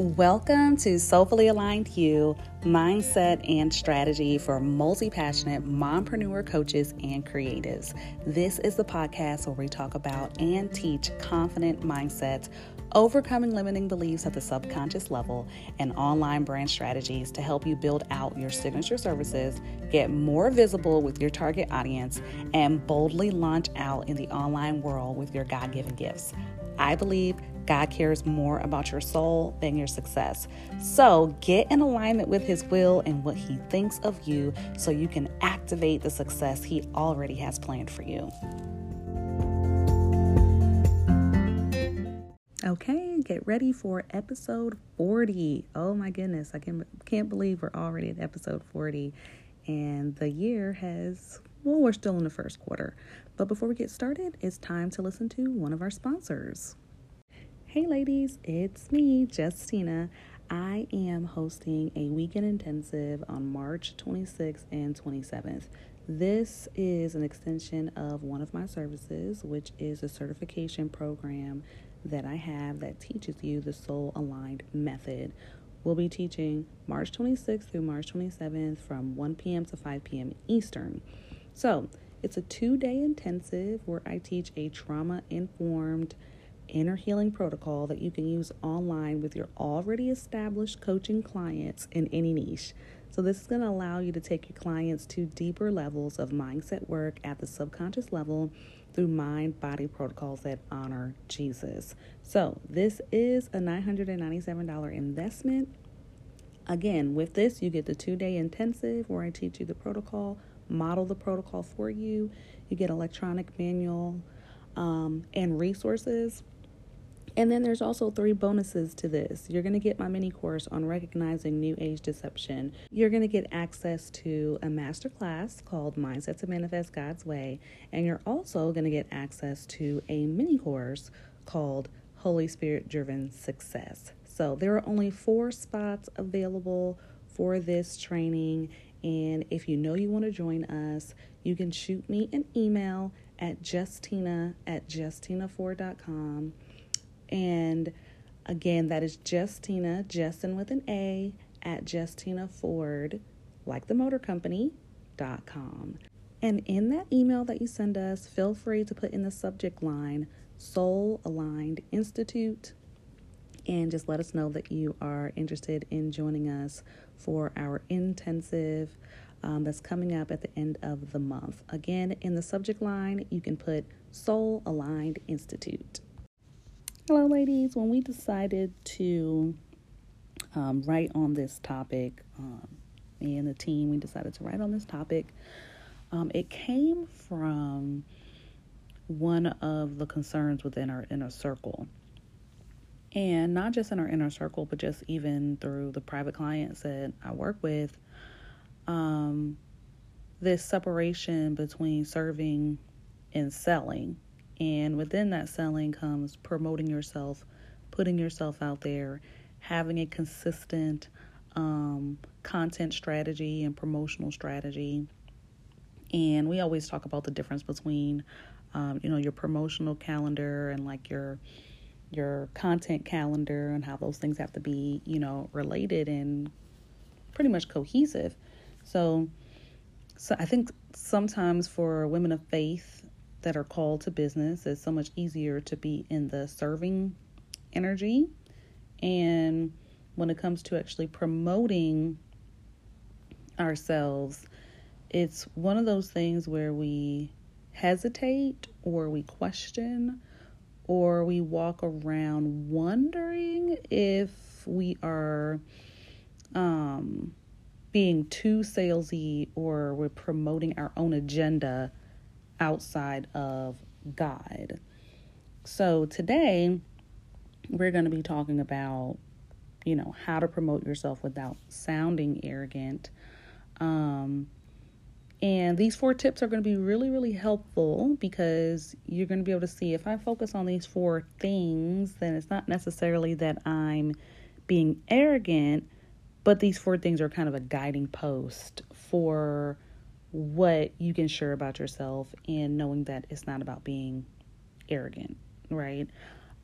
Welcome to Soulfully Aligned You Mindset and Strategy for Multi Passionate Mompreneur Coaches and Creatives. This is the podcast where we talk about and teach confident mindsets, overcoming limiting beliefs at the subconscious level, and online brand strategies to help you build out your signature services, get more visible with your target audience, and boldly launch out in the online world with your God given gifts. I believe God cares more about your soul than your success. So get in alignment with His will and what He thinks of you so you can activate the success He already has planned for you. Okay, get ready for episode 40. Oh my goodness, I can, can't believe we're already at episode 40 and the year has, well, we're still in the first quarter. But before we get started, it's time to listen to one of our sponsors. Hey, ladies, it's me, Justina. I am hosting a weekend intensive on March 26th and 27th. This is an extension of one of my services, which is a certification program that I have that teaches you the soul aligned method. We'll be teaching March 26th through March 27th from 1 p.m. to 5 p.m. Eastern. So, it's a two day intensive where I teach a trauma informed inner healing protocol that you can use online with your already established coaching clients in any niche. So, this is going to allow you to take your clients to deeper levels of mindset work at the subconscious level through mind body protocols that honor Jesus. So, this is a $997 investment. Again, with this, you get the two day intensive where I teach you the protocol, model the protocol for you. You get electronic manual um, and resources and then there's also three bonuses to this. You're going to get my mini course on recognizing new age deception. You're going to get access to a master class called Mindset to Manifest God's Way. And you're also going to get access to a mini course called Holy Spirit Driven Success. So there are only four spots available for this training. And if you know you want to join us, you can shoot me an email at justina at justinaford.com and again, that is Justina, Justin with an A, at Justina Ford, like the motor company, dot com. And in that email that you send us, feel free to put in the subject line Soul Aligned Institute and just let us know that you are interested in joining us for our intensive um, that's coming up at the end of the month. Again, in the subject line, you can put Soul Aligned Institute. Hello, ladies. When we decided to um, write on this topic, um, me and the team, we decided to write on this topic. Um, it came from one of the concerns within our inner circle. And not just in our inner circle, but just even through the private clients that I work with, um, this separation between serving and selling and within that selling comes promoting yourself, putting yourself out there, having a consistent um, content strategy and promotional strategy. And we always talk about the difference between, um, you know, your promotional calendar and like your your content calendar and how those things have to be, you know, related and pretty much cohesive. So, so I think sometimes for women of faith that are called to business, it's so much easier to be in the serving energy. And when it comes to actually promoting ourselves, it's one of those things where we hesitate or we question or we walk around wondering if we are um, being too salesy or we're promoting our own agenda outside of God. So today we're going to be talking about, you know, how to promote yourself without sounding arrogant. Um, and these four tips are going to be really, really helpful because you're going to be able to see if I focus on these four things, then it's not necessarily that I'm being arrogant, but these four things are kind of a guiding post for what you can share about yourself and knowing that it's not about being arrogant, right?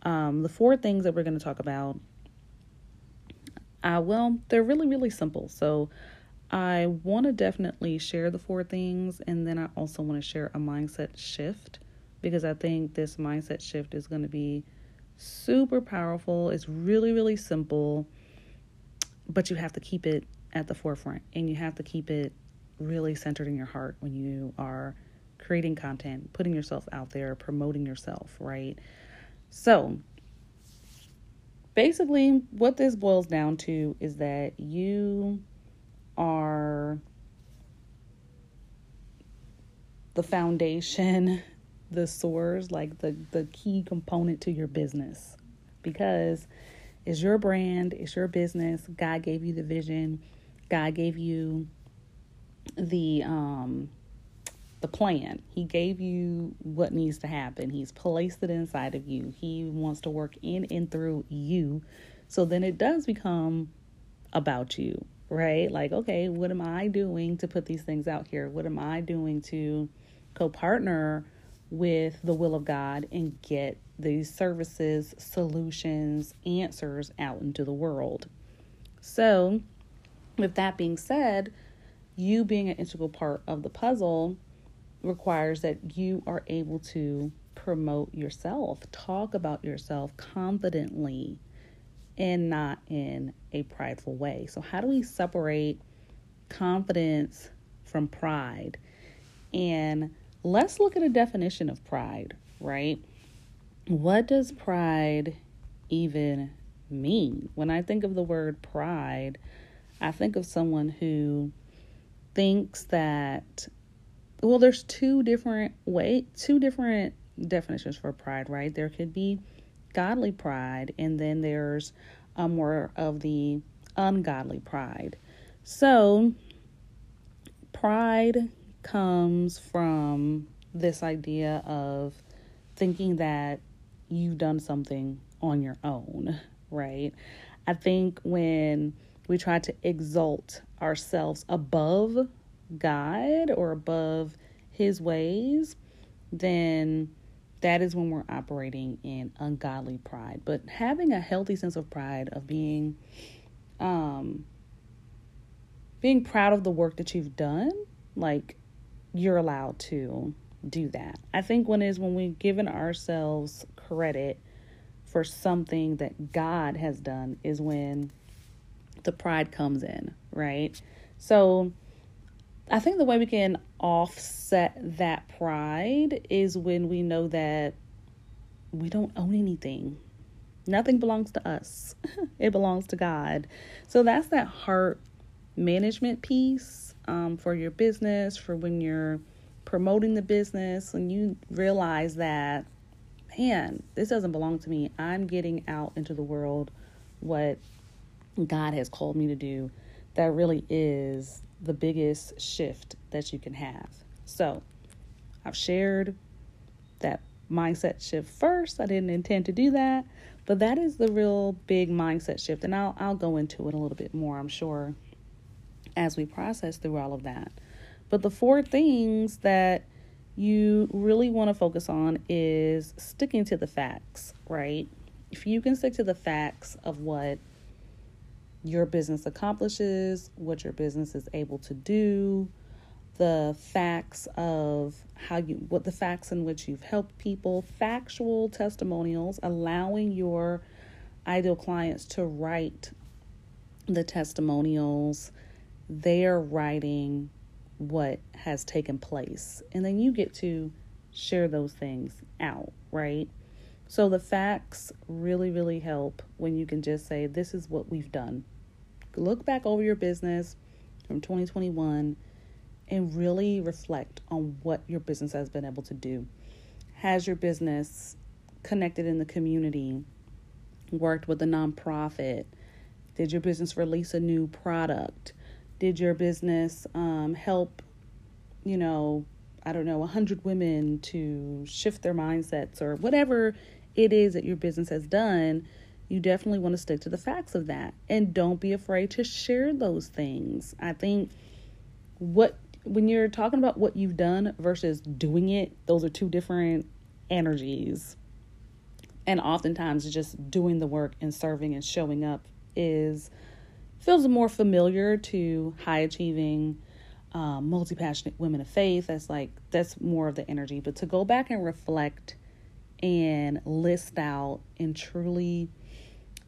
Um, the four things that we're going to talk about Uh, well, they're really, really simple. So I want to definitely share the four things, and then I also want to share a mindset shift because I think this mindset shift is going to be super powerful. It's really, really simple, but you have to keep it at the forefront and you have to keep it really centered in your heart when you are creating content, putting yourself out there, promoting yourself, right? So, basically, what this boils down to is that you are the foundation, the source, like the, the key component to your business. Because it's your brand, it's your business. God gave you the vision. God gave you the um the plan. He gave you what needs to happen. He's placed it inside of you. He wants to work in and through you. So then it does become about you right? Like, okay, what am I doing to put these things out here? What am I doing to co partner with the will of God and get these services, solutions, answers out into the world? So, with that being said, you being an integral part of the puzzle requires that you are able to promote yourself, talk about yourself confidently, and not in a prideful way. So, how do we separate confidence from pride? And let's look at a definition of pride, right? What does pride even mean? When I think of the word pride, I think of someone who thinks that well there's two different way two different definitions for pride, right? There could be godly pride, and then there's uh, more of the ungodly pride. So, pride comes from this idea of thinking that you've done something on your own, right? I think when we try to exalt ourselves above God or above His ways, then that is when we're operating in ungodly pride. But having a healthy sense of pride of being um being proud of the work that you've done, like you're allowed to do that. I think one is when we've given ourselves credit for something that God has done is when the pride comes in, right? So I think the way we can offset that pride is when we know that we don't own anything. Nothing belongs to us, it belongs to God. So that's that heart management piece um, for your business, for when you're promoting the business, and you realize that, man, this doesn't belong to me. I'm getting out into the world what God has called me to do. That really is the biggest shift that you can have. So, I've shared that mindset shift first. I didn't intend to do that, but that is the real big mindset shift and I'll I'll go into it a little bit more, I'm sure, as we process through all of that. But the four things that you really want to focus on is sticking to the facts, right? If you can stick to the facts of what your business accomplishes, what your business is able to do, the facts of how you what the facts in which you've helped people, factual testimonials, allowing your ideal clients to write the testimonials, they're writing what has taken place. And then you get to share those things out, right? So the facts really, really help when you can just say, This is what we've done look back over your business from 2021 and really reflect on what your business has been able to do. Has your business connected in the community, worked with a nonprofit? Did your business release a new product? Did your business um, help, you know, I don't know, 100 women to shift their mindsets or whatever it is that your business has done? You definitely want to stick to the facts of that and don't be afraid to share those things. I think what when you're talking about what you've done versus doing it, those are two different energies. And oftentimes just doing the work and serving and showing up is feels more familiar to high achieving, um, multi passionate women of faith. That's like, that's more of the energy. But to go back and reflect and list out and truly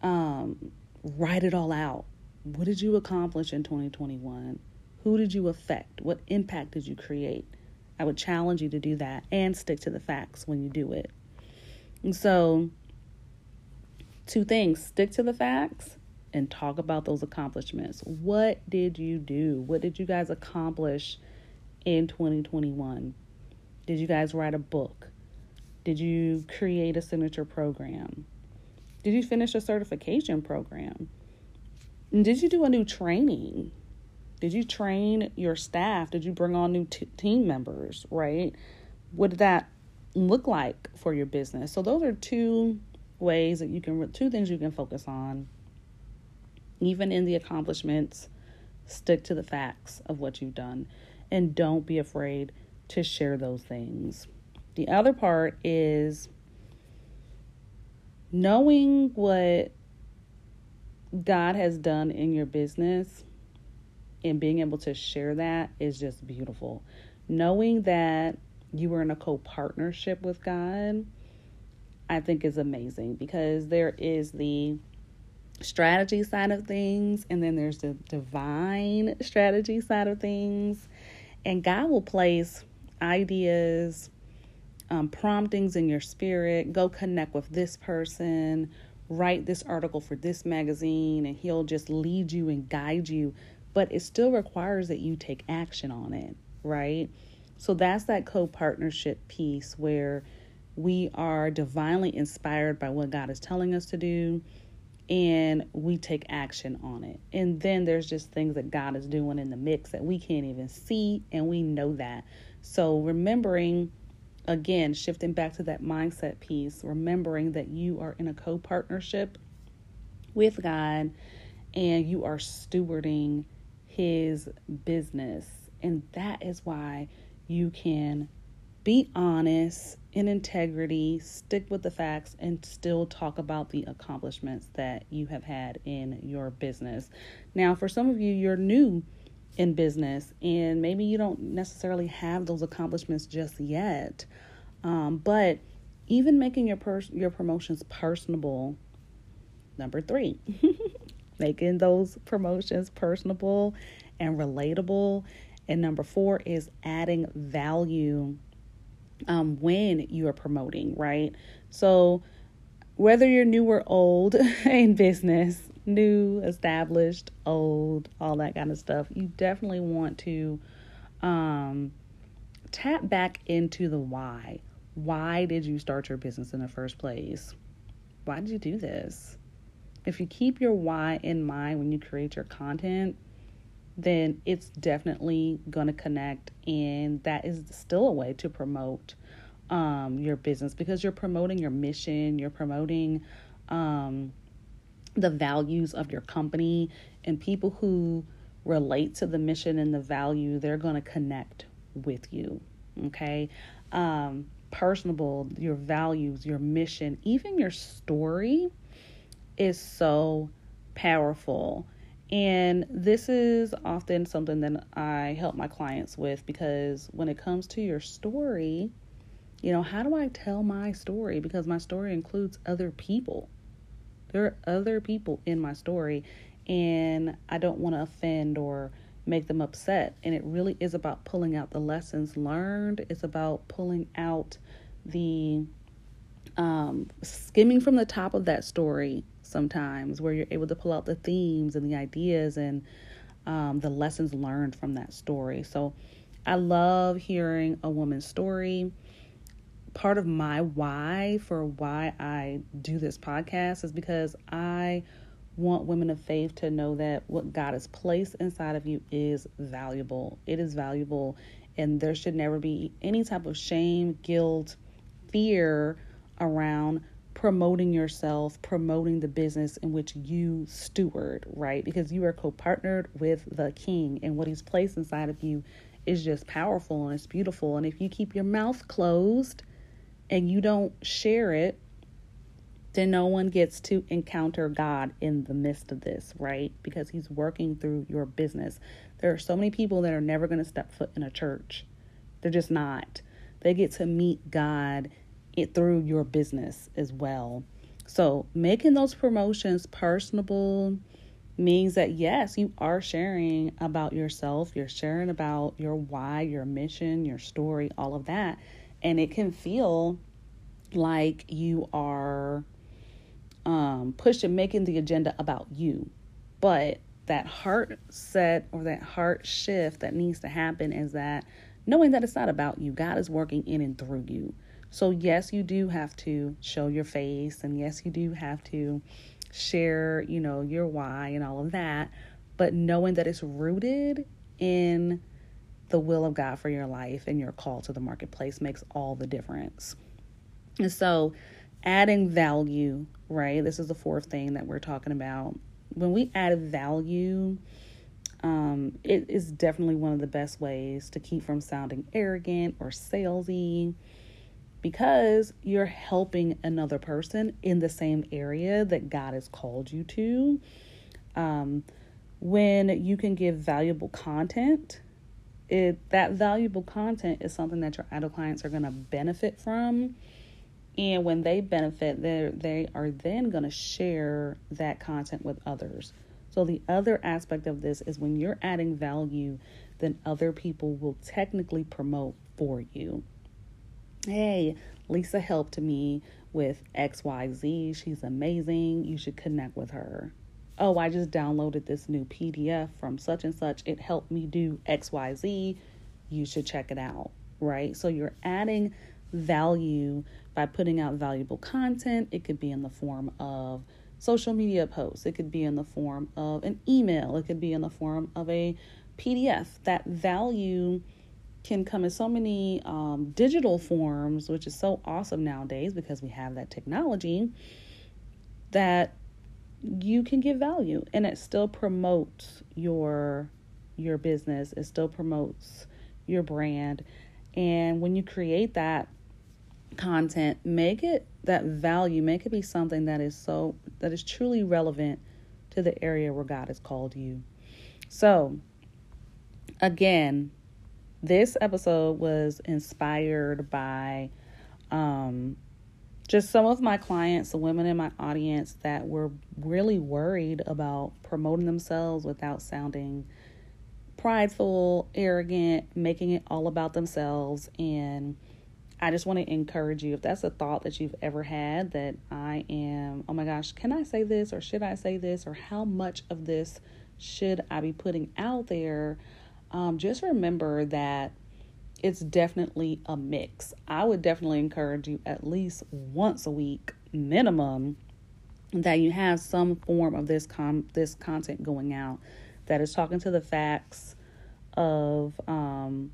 um, write it all out. What did you accomplish in 2021? Who did you affect? What impact did you create? I would challenge you to do that and stick to the facts when you do it. And so, two things stick to the facts and talk about those accomplishments. What did you do? What did you guys accomplish in 2021? Did you guys write a book? Did you create a signature program? Did you finish a certification program? Did you do a new training? Did you train your staff? Did you bring on new t- team members, right? What did that look like for your business? So those are two ways that you can two things you can focus on. Even in the accomplishments, stick to the facts of what you've done and don't be afraid to share those things. The other part is knowing what God has done in your business and being able to share that is just beautiful. Knowing that you are in a co partnership with God, I think is amazing because there is the strategy side of things and then there's the divine strategy side of things. And God will place ideas, um, promptings in your spirit. Go connect with this person, write this article for this magazine, and He'll just lead you and guide you but it still requires that you take action on it, right? So that's that co partnership piece where we are divinely inspired by what God is telling us to do and we take action on it. And then there's just things that God is doing in the mix that we can't even see, and we know that. So remembering, again, shifting back to that mindset piece, remembering that you are in a co partnership with God and you are stewarding his business. And that is why you can be honest in integrity, stick with the facts, and still talk about the accomplishments that you have had in your business. Now, for some of you, you're new in business and maybe you don't necessarily have those accomplishments just yet. Um, but even making your pers- your promotions personable, number three. making those promotions personable and relatable. And number four is adding value um, when you are promoting, right? So, whether you're new or old in business, new, established, old, all that kind of stuff, you definitely want to um, tap back into the why. Why did you start your business in the first place? Why did you do this? If you keep your why in mind when you create your content, then it's definitely going to connect. And that is still a way to promote um, your business because you're promoting your mission, you're promoting um, the values of your company, and people who relate to the mission and the value, they're going to connect with you. Okay. Um, personable, your values, your mission, even your story is so powerful. And this is often something that I help my clients with because when it comes to your story, you know, how do I tell my story? Because my story includes other people. There are other people in my story, and I don't want to offend or make them upset. And it really is about pulling out the lessons learned, it's about pulling out the um, skimming from the top of that story sometimes where you're able to pull out the themes and the ideas and um, the lessons learned from that story. So I love hearing a woman's story. Part of my why for why I do this podcast is because I want women of faith to know that what God has placed inside of you is valuable. It is valuable, and there should never be any type of shame, guilt, fear around promoting yourself, promoting the business in which you steward, right? Because you are co partnered with the king, and what he's placed inside of you is just powerful and it's beautiful. And if you keep your mouth closed and you don't share it, then no one gets to encounter God in the midst of this, right? Because He's working through your business. There are so many people that are never going to step foot in a church, they're just not. They get to meet God it through your business as well. So, making those promotions personable means that yes, you are sharing about yourself, you're sharing about your why, your mission, your story, all of that. And it can feel like you are um, pushing, making the agenda about you. But that heart set or that heart shift that needs to happen is that knowing that it's not about you, God is working in and through you. So, yes, you do have to show your face, and yes, you do have to share, you know, your why and all of that, but knowing that it's rooted in the will of God for your life and your call to the marketplace makes all the difference. And so, adding value, right? This is the fourth thing that we're talking about. When we add value, um, it is definitely one of the best ways to keep from sounding arrogant or salesy because you're helping another person in the same area that God has called you to. Um, when you can give valuable content, it that valuable content is something that your idol clients are going to benefit from and when they benefit, they they are then going to share that content with others. So the other aspect of this is when you're adding value, then other people will technically promote for you. Hey, Lisa helped me with XYZ. She's amazing. You should connect with her. Oh, I just downloaded this new PDF from such and such. It helped me do XYZ. You should check it out, right? So you're adding value by putting out valuable content. It could be in the form of social media posts, it could be in the form of an email, it could be in the form of a PDF. That value can come in so many um, digital forms, which is so awesome nowadays because we have that technology that you can give value and it still promotes your your business. It still promotes your brand. And when you create that content, make it that value, make it be something that is so that is truly relevant to the area where God has called you. So, again, this episode was inspired by um, just some of my clients, the women in my audience that were really worried about promoting themselves without sounding prideful, arrogant, making it all about themselves, and I just want to encourage you if that's a thought that you've ever had that I am, oh my gosh, can I say this or should I say this or how much of this should I be putting out there? Um, just remember that it's definitely a mix. I would definitely encourage you at least once a week minimum that you have some form of this com this content going out that is talking to the facts of um,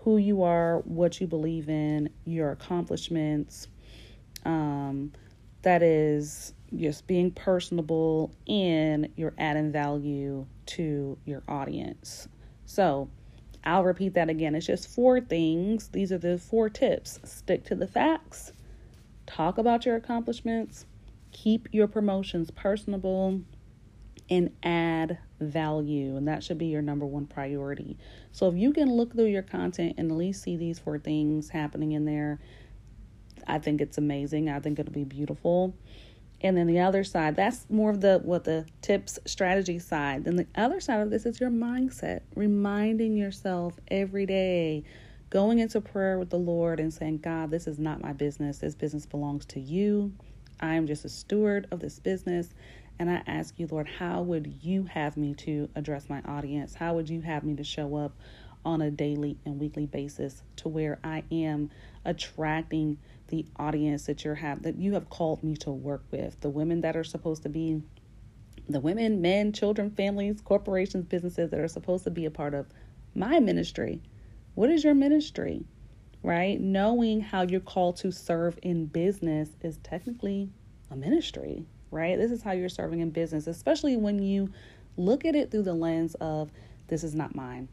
who you are, what you believe in, your accomplishments. Um, that is just being personable and you're adding value to your audience. So, I'll repeat that again. It's just four things. These are the four tips stick to the facts, talk about your accomplishments, keep your promotions personable, and add value. And that should be your number one priority. So if you can look through your content and at least see these four things happening in there, I think it's amazing. I think it'll be beautiful. And then the other side, that's more of the what the tips strategy side. Then the other side of this is your mindset, reminding yourself every day, going into prayer with the Lord and saying, God, this is not my business. This business belongs to you. I am just a steward of this business. And I ask you, Lord, how would you have me to address my audience? How would you have me to show up on a daily and weekly basis to where I am attracting the audience that you're have that you have called me to work with, the women that are supposed to be the women, men, children, families, corporations, businesses that are supposed to be a part of my ministry. What is your ministry? Right? Knowing how you're called to serve in business is technically a ministry right? This is how you're serving in business, especially when you look at it through the lens of this is not mine.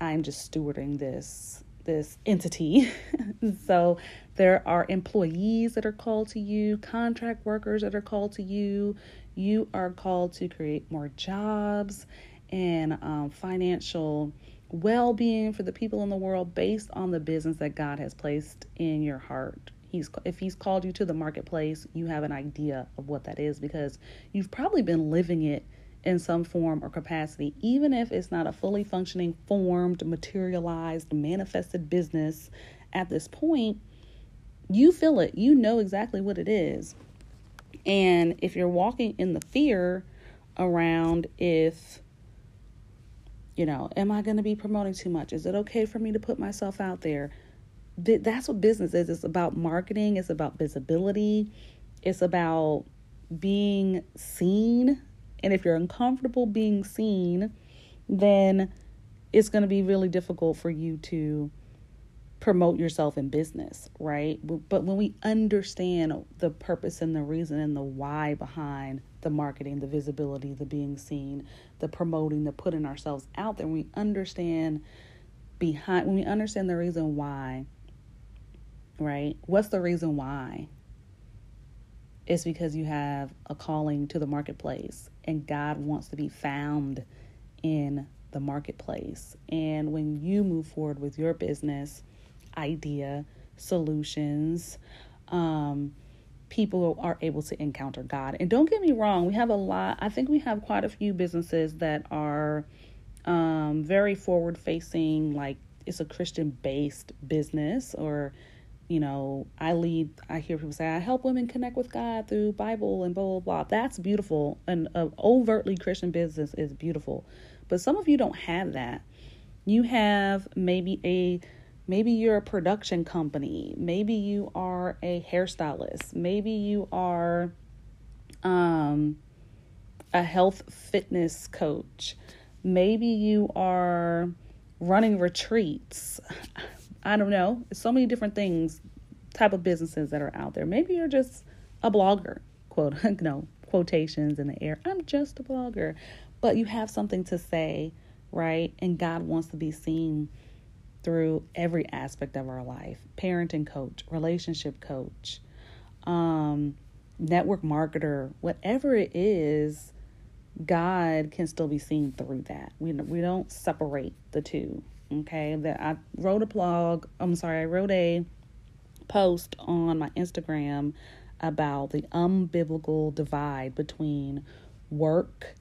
I'm just stewarding this this entity. so there are employees that are called to you, contract workers that are called to you. You are called to create more jobs and um, financial well being for the people in the world based on the business that God has placed in your heart. He's if he's called you to the marketplace, you have an idea of what that is because you've probably been living it in some form or capacity, even if it's not a fully functioning, formed, materialized, manifested business at this point, you feel it. You know exactly what it is. And if you're walking in the fear around if, you know, am I going to be promoting too much? Is it okay for me to put myself out there? That's what business is. It's about marketing, it's about visibility, it's about being seen and if you're uncomfortable being seen, then it's going to be really difficult for you to promote yourself in business, right? But when we understand the purpose and the reason and the why behind the marketing, the visibility, the being seen, the promoting, the putting ourselves out there, we understand behind when we understand the reason why, right? What's the reason why? It's because you have a calling to the marketplace and God wants to be found in the marketplace. And when you move forward with your business idea, solutions, um, people are able to encounter God. And don't get me wrong, we have a lot, I think we have quite a few businesses that are um, very forward facing, like it's a Christian based business or you know, I lead, I hear people say, I help women connect with God through Bible and blah, blah, blah. That's beautiful. And an overtly Christian business is beautiful. But some of you don't have that. You have maybe a, maybe you're a production company. Maybe you are a hairstylist. Maybe you are um, a health fitness coach. Maybe you are running retreats. I don't know. So many different things, type of businesses that are out there. Maybe you're just a blogger, quote, no, quotations in the air. I'm just a blogger. But you have something to say, right? And God wants to be seen through every aspect of our life parenting coach, relationship coach, um, network marketer, whatever it is, God can still be seen through that. We, we don't separate the two okay that i wrote a blog i'm sorry i wrote a post on my instagram about the unbiblical divide between work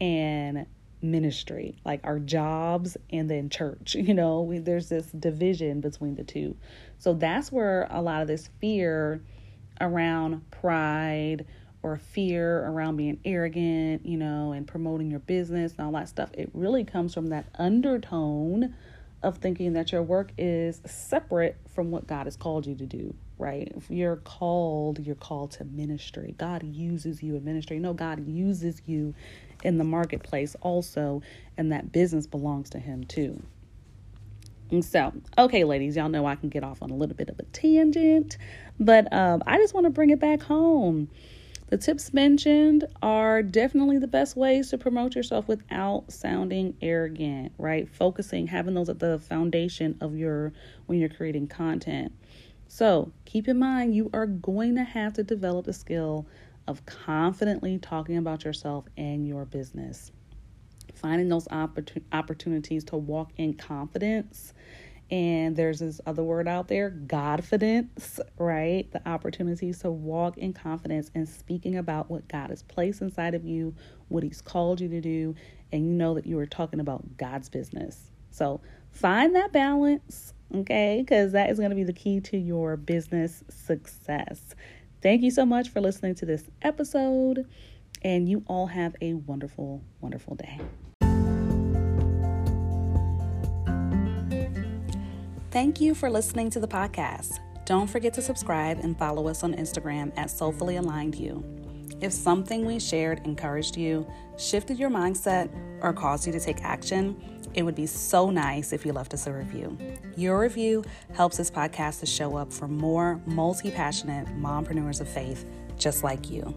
and ministry like our jobs and then church you know? We, there's this division between the two. So that's where a lot of this fear around pride or fear around being arrogant you know and promoting your business and all that stuff it really comes from that undertone of thinking that your work is separate from what God has called you to do, right? If you're called, you're called to ministry. God uses you in ministry. No, God uses you in the marketplace also, and that business belongs to Him too. And so, okay, ladies, y'all know I can get off on a little bit of a tangent, but um, I just want to bring it back home. The tips mentioned are definitely the best ways to promote yourself without sounding arrogant, right? Focusing, having those at the foundation of your when you're creating content. So, keep in mind you are going to have to develop the skill of confidently talking about yourself and your business. Finding those opportunities to walk in confidence and there's this other word out there, Godfidence, right? The opportunities to walk in confidence and speaking about what God has placed inside of you, what He's called you to do, and you know that you are talking about God's business. So find that balance, okay? Because that is going to be the key to your business success. Thank you so much for listening to this episode, and you all have a wonderful, wonderful day. Thank you for listening to the podcast. Don't forget to subscribe and follow us on Instagram at Soulfully Aligned You. If something we shared encouraged you, shifted your mindset, or caused you to take action, it would be so nice if you left us a review. Your review helps this podcast to show up for more multi passionate mompreneurs of faith just like you.